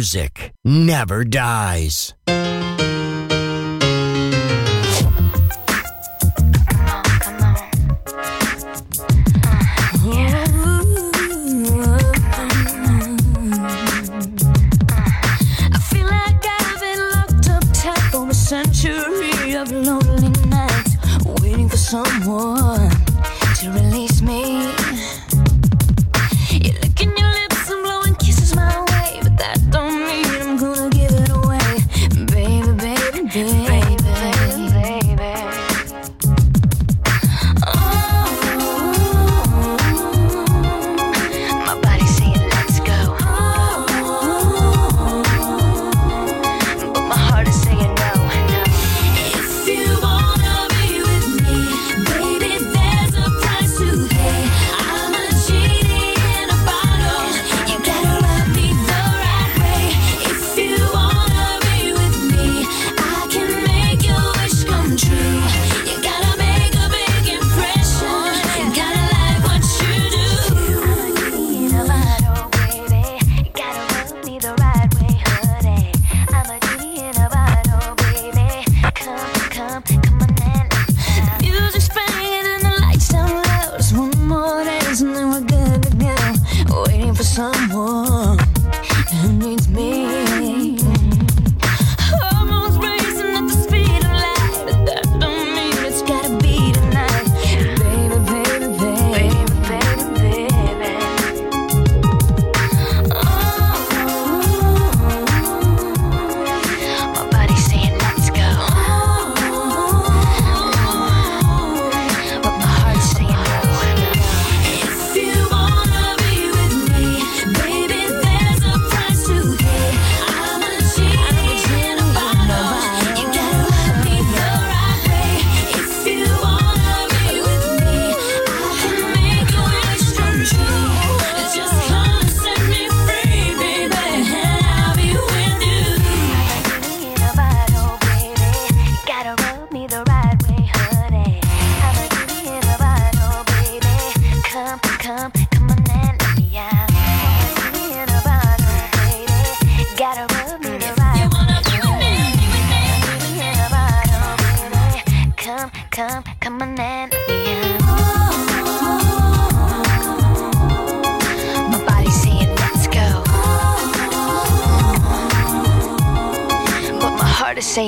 Music never dies.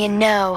Is saying no,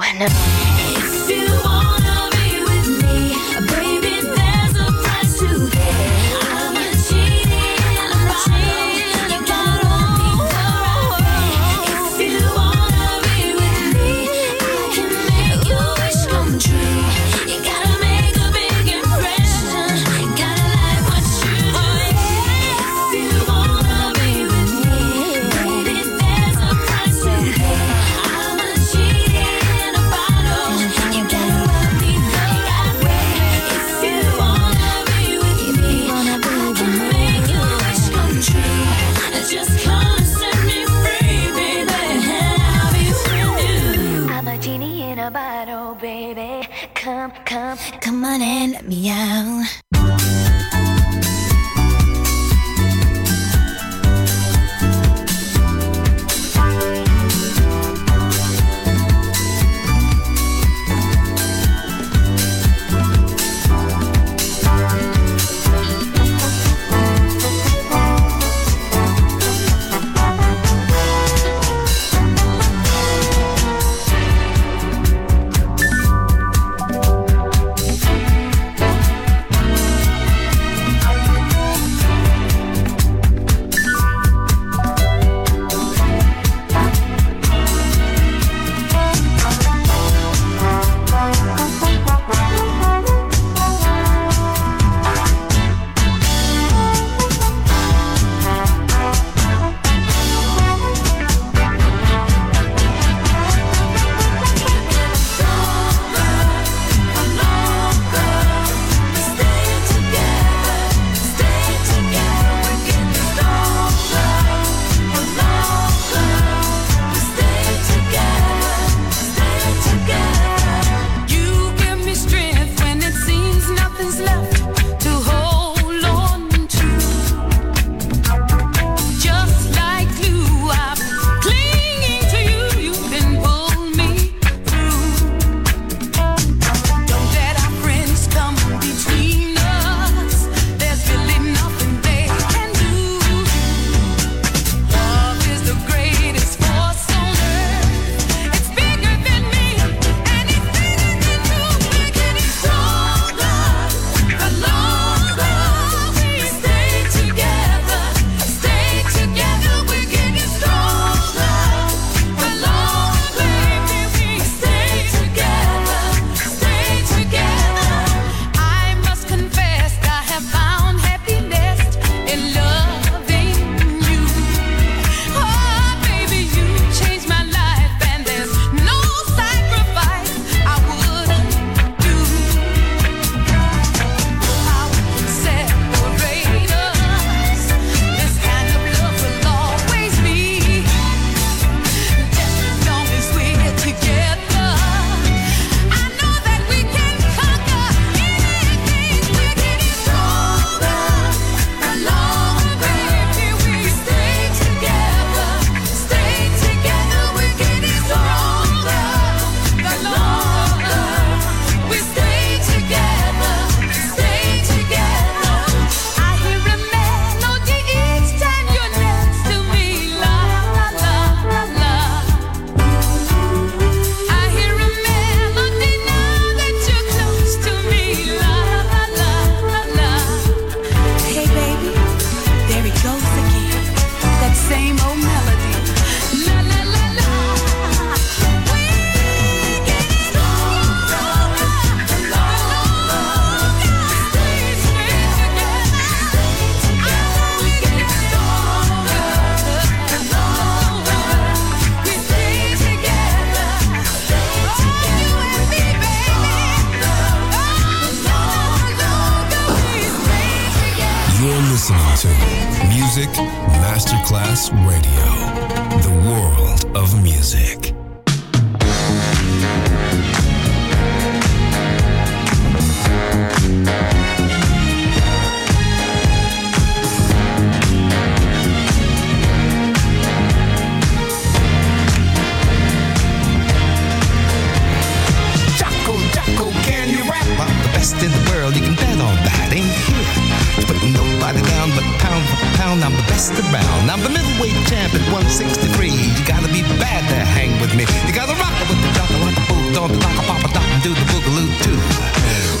I'm the best around. I'm the middleweight champ at 163. You gotta be bad to hang with me. You gotta rock it with the jocko like a bulldog, like a papa doc, and do the boogaloo too.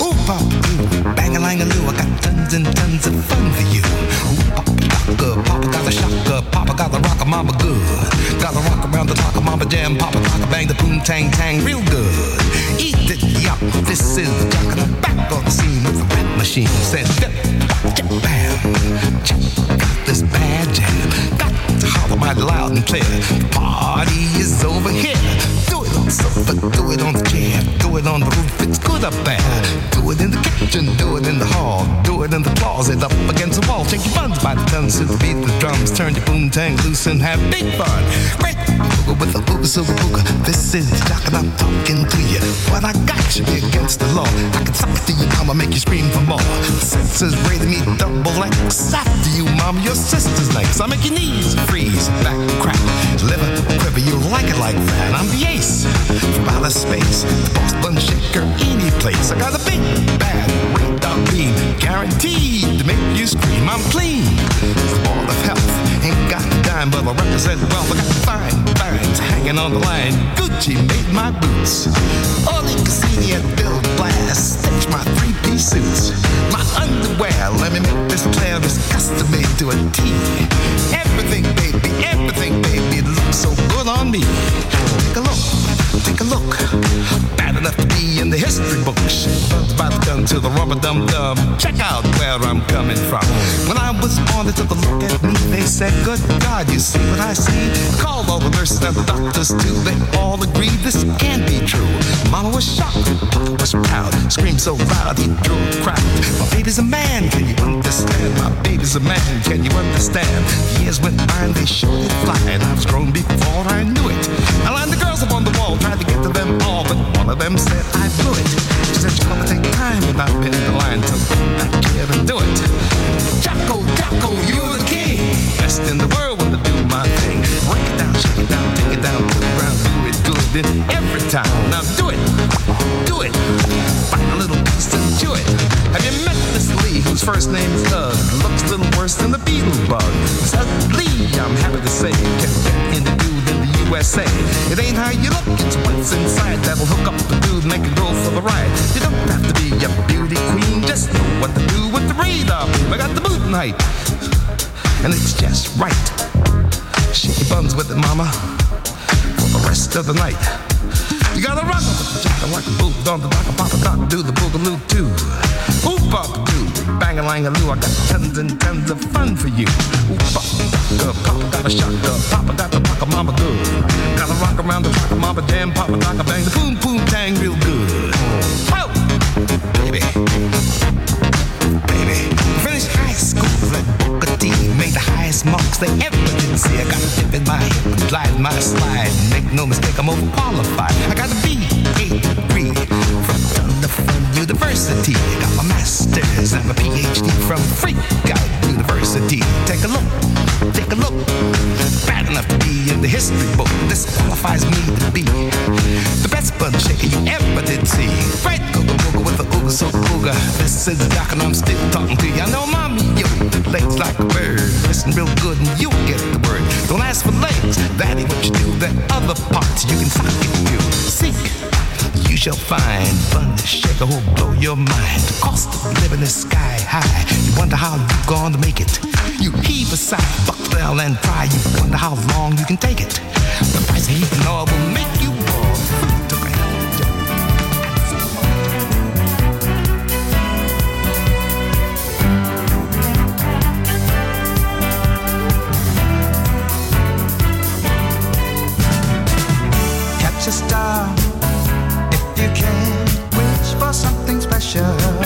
Ooh, papa, ooh, bang a lang a loo, I got tons and tons of fun for you. Ooh, papa, docka, papa got a shocker, papa got the rocker, mama good. Gotta rock around the clock, mama jam, papa rocker, bang the boom tang tang real good. Eat it, yup, this is the jock, and back on the scene with the rap machine. Said, bam, out this bad jam. Got holler mighty loud and clear. Party is over here. Do it on the sofa, do it on the chair, do it on the roof. It's good up there. Do it in the kitchen, do it in the hall, do it in the closet, up against the wall. Shake your buns by the tons to the beat the drums. Turn your boom tang loose and have big fun. Great booga with a booga silver booga. This is Jock and I'm talking to you. What I got you against the law. I can suck to you, mama, make you scream for more. Senses rated me double X. After you, mama, your sister's next. I make your knees freeze, back crack, liver quiver. You like it like that. I'm the ace from outer space, the boss bun shaker, any place. I got a big bad radar beam, guaranteed to make you scream. I'm clean, the ball of health. Ain't got a dime, but I represent wealth. I got fine hanging on the line. Gucci made my boots. Only Cassini and Bill Blass stitch my three-piece suits. My underwear, let me make this clear, is custom made to a T. Everything, baby, everything, baby, looks so good on me. Take a look, take a look. Bad enough to be in the history books. By the gun to the rubber dum dum. Check out where I'm coming from. When I was born, they took a look at me. They said, Good God, you see what I see? Called all the nurses and the doctors too. They all agreed this can't be true. Mama was shocked, Papa was proud. Screamed so loud he drew a crowd. My baby's a man, can you understand? My baby's a man, can you understand? Years went by and they showed it fly, and I was grown before I knew it. I the girls up on the wall, tried to get to them all, but one of them said I blew it. She said you're gonna take time, been in the line to come back and do it. Jocko, Jocko, you're the king, best in the world when I do my thing. Break it down, shake it down, take it down to the ground, do it good then every time. Now do it, do it, find a little piece and chew it. Have you met Miss Lee, whose first name is Doug? Looks a little worse than the beetle bug. Lee, I'm happy to say, can get in the dude in the USA. It ain't how you look, it's what's inside that'll hook up the dude, make it go for the ride. You don't have to be a beauty queen, just know what to do with the radar. I got the boot height, and it's just right. Shake your buns with it, mama, for the rest of the night. You gotta rock up the jock like a boot on the rock, dock, papa doc, do the boogaloo too. Ooh, papa do, bang a lang a loo. I got tons and tons of fun for you. Ooh, papa doc, papa got a shotgun, uh, papa got the rock mama good. Gotta rock around the rock mama jam, papa doc, bang the boom boom tang real good. Oh, baby, baby. Finished high school at Booker T, made the highest marks they ever did see. I got a dip in my hip glide my slide. Make no mistake, I'm overqualified. I got a B, A from Thunderfun University. Got my master's and my PhD from Freak Out University. Take a look, take a look. Bad enough to be in the history book. This qualifies me to be the best bun shaker you ever did see. Right, go go go with the ooga so ooga. This is doc and I'm still talking to you. I know mommy, yo, legs like a bird. Listen real good and you get the word. Don't ask for legs, that ain't what you do. The other parts you can sock it to. Seek, you shall find fun shaker who'll blow your mind. The cost of living is sky high. You wonder how you're gonna make it. You heave a sigh, buck down and try. You wonder how long you can take it. The price of heat and oil will make you roar. Food to you can. Wish for something special.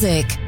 Music.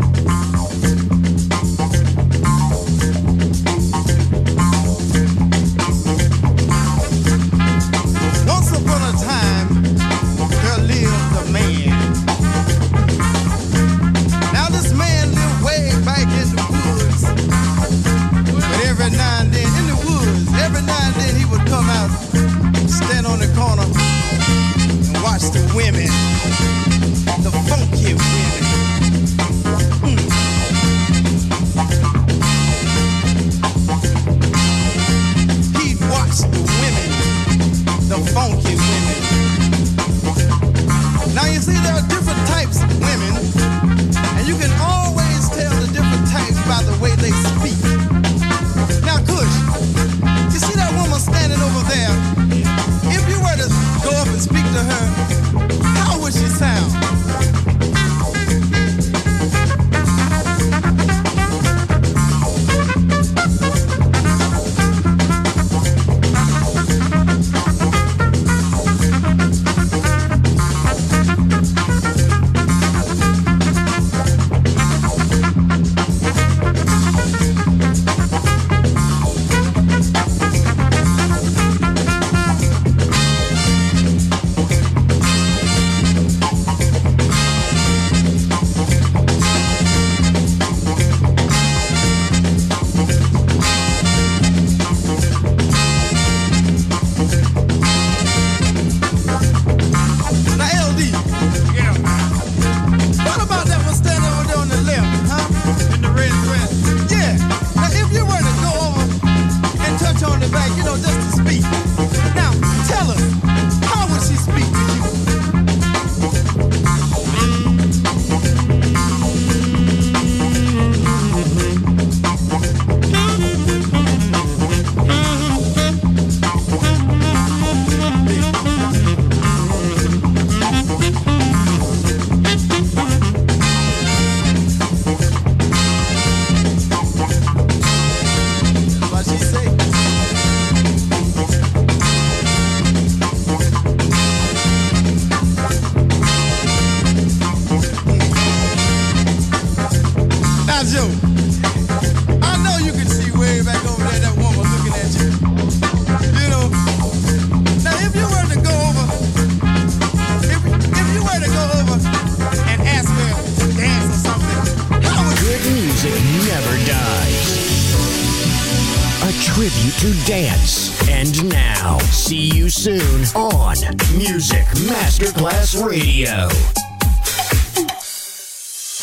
see, there are different types of women, and you can always tell the different types by the way they speak. Now, Kush, you see that woman standing over there? If you were to go up and speak to her, how would she sound?